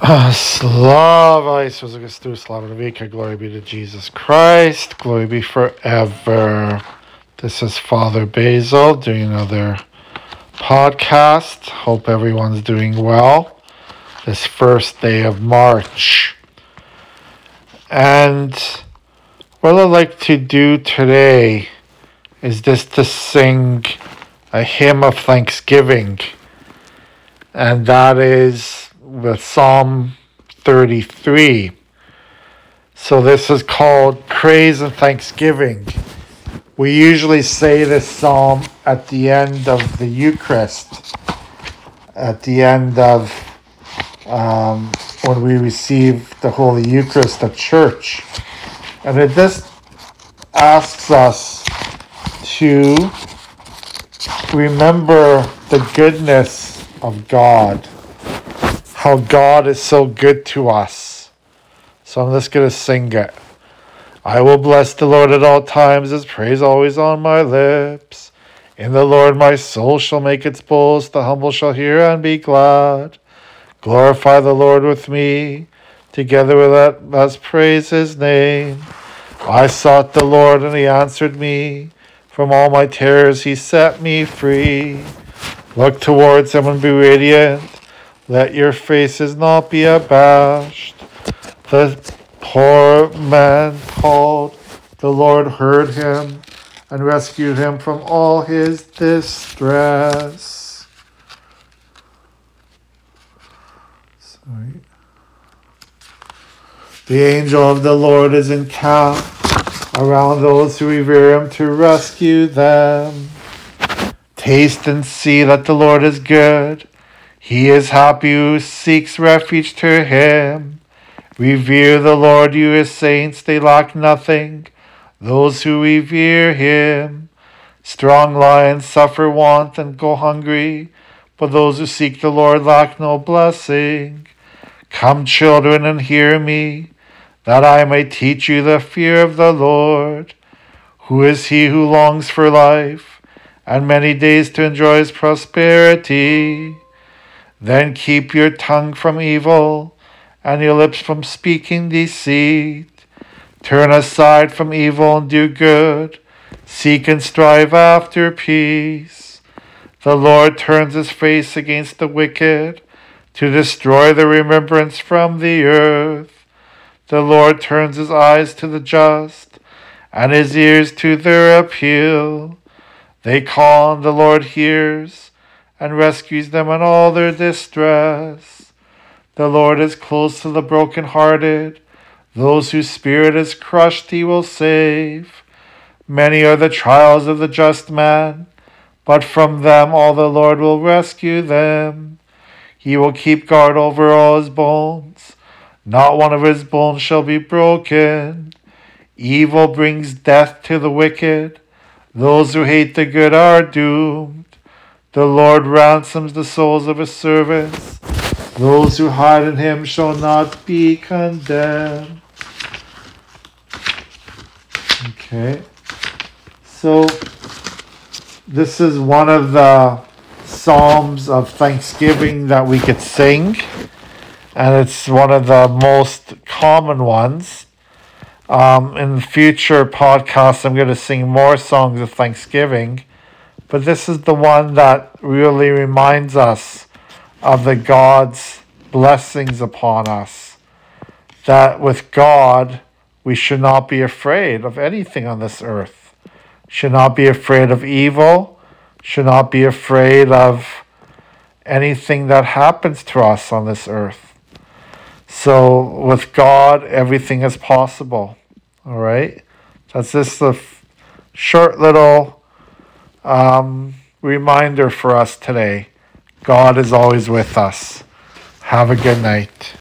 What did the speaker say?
Ah, slava Isusu Khrystu, Slava Navika, glory be to Jesus Christ, glory be forever. This is Father Basil doing another podcast. Hope everyone's doing well this first day of March. And what I'd like to do today is just to sing a hymn of thanksgiving, and that is with Psalm 33. So this is called Praise and Thanksgiving. We usually say this psalm at the end of the Eucharist, at the end of um, when we receive the Holy Eucharist at church. And it just asks us to remember the goodness of God how God is so good to us. So I'm just going to sing it. I will bless the Lord at all times, his praise always on my lips. In the Lord my soul shall make its boast, the humble shall hear and be glad. Glorify the Lord with me, together with let's praise his name. I sought the Lord and he answered me. From all my terrors he set me free. Look towards him and be radiant let your faces not be abashed. The poor man called, the Lord heard him and rescued him from all his distress. Sorry. The angel of the Lord is encamped around those who revere him to rescue them. Taste and see that the Lord is good. He is happy who seeks refuge to him. Revere the Lord, you his saints, they lack nothing. Those who revere him. Strong lions suffer want and go hungry, but those who seek the Lord lack no blessing. Come, children, and hear me, that I may teach you the fear of the Lord. Who is he who longs for life, and many days to enjoy his prosperity? Then keep your tongue from evil and your lips from speaking deceit. Turn aside from evil and do good. Seek and strive after peace. The Lord turns his face against the wicked to destroy the remembrance from the earth. The Lord turns his eyes to the just and his ears to their appeal. They call and the Lord hears and rescues them in all their distress. The Lord is close to the broken-hearted; those whose spirit is crushed he will save. Many are the trials of the just man, but from them all the Lord will rescue them. He will keep guard over all his bones. Not one of his bones shall be broken. Evil brings death to the wicked. Those who hate the good are doomed. The Lord ransoms the souls of his servants. Those who hide in him shall not be condemned. Okay. So, this is one of the Psalms of Thanksgiving that we could sing, and it's one of the most common ones. Um, in future podcasts, I'm going to sing more songs of Thanksgiving but this is the one that really reminds us of the God's blessings upon us. That with God, we should not be afraid of anything on this earth. Should not be afraid of evil, should not be afraid of anything that happens to us on this earth. So with God, everything is possible. All right? That's just a short little um, reminder for us today God is always with us. Have a good night.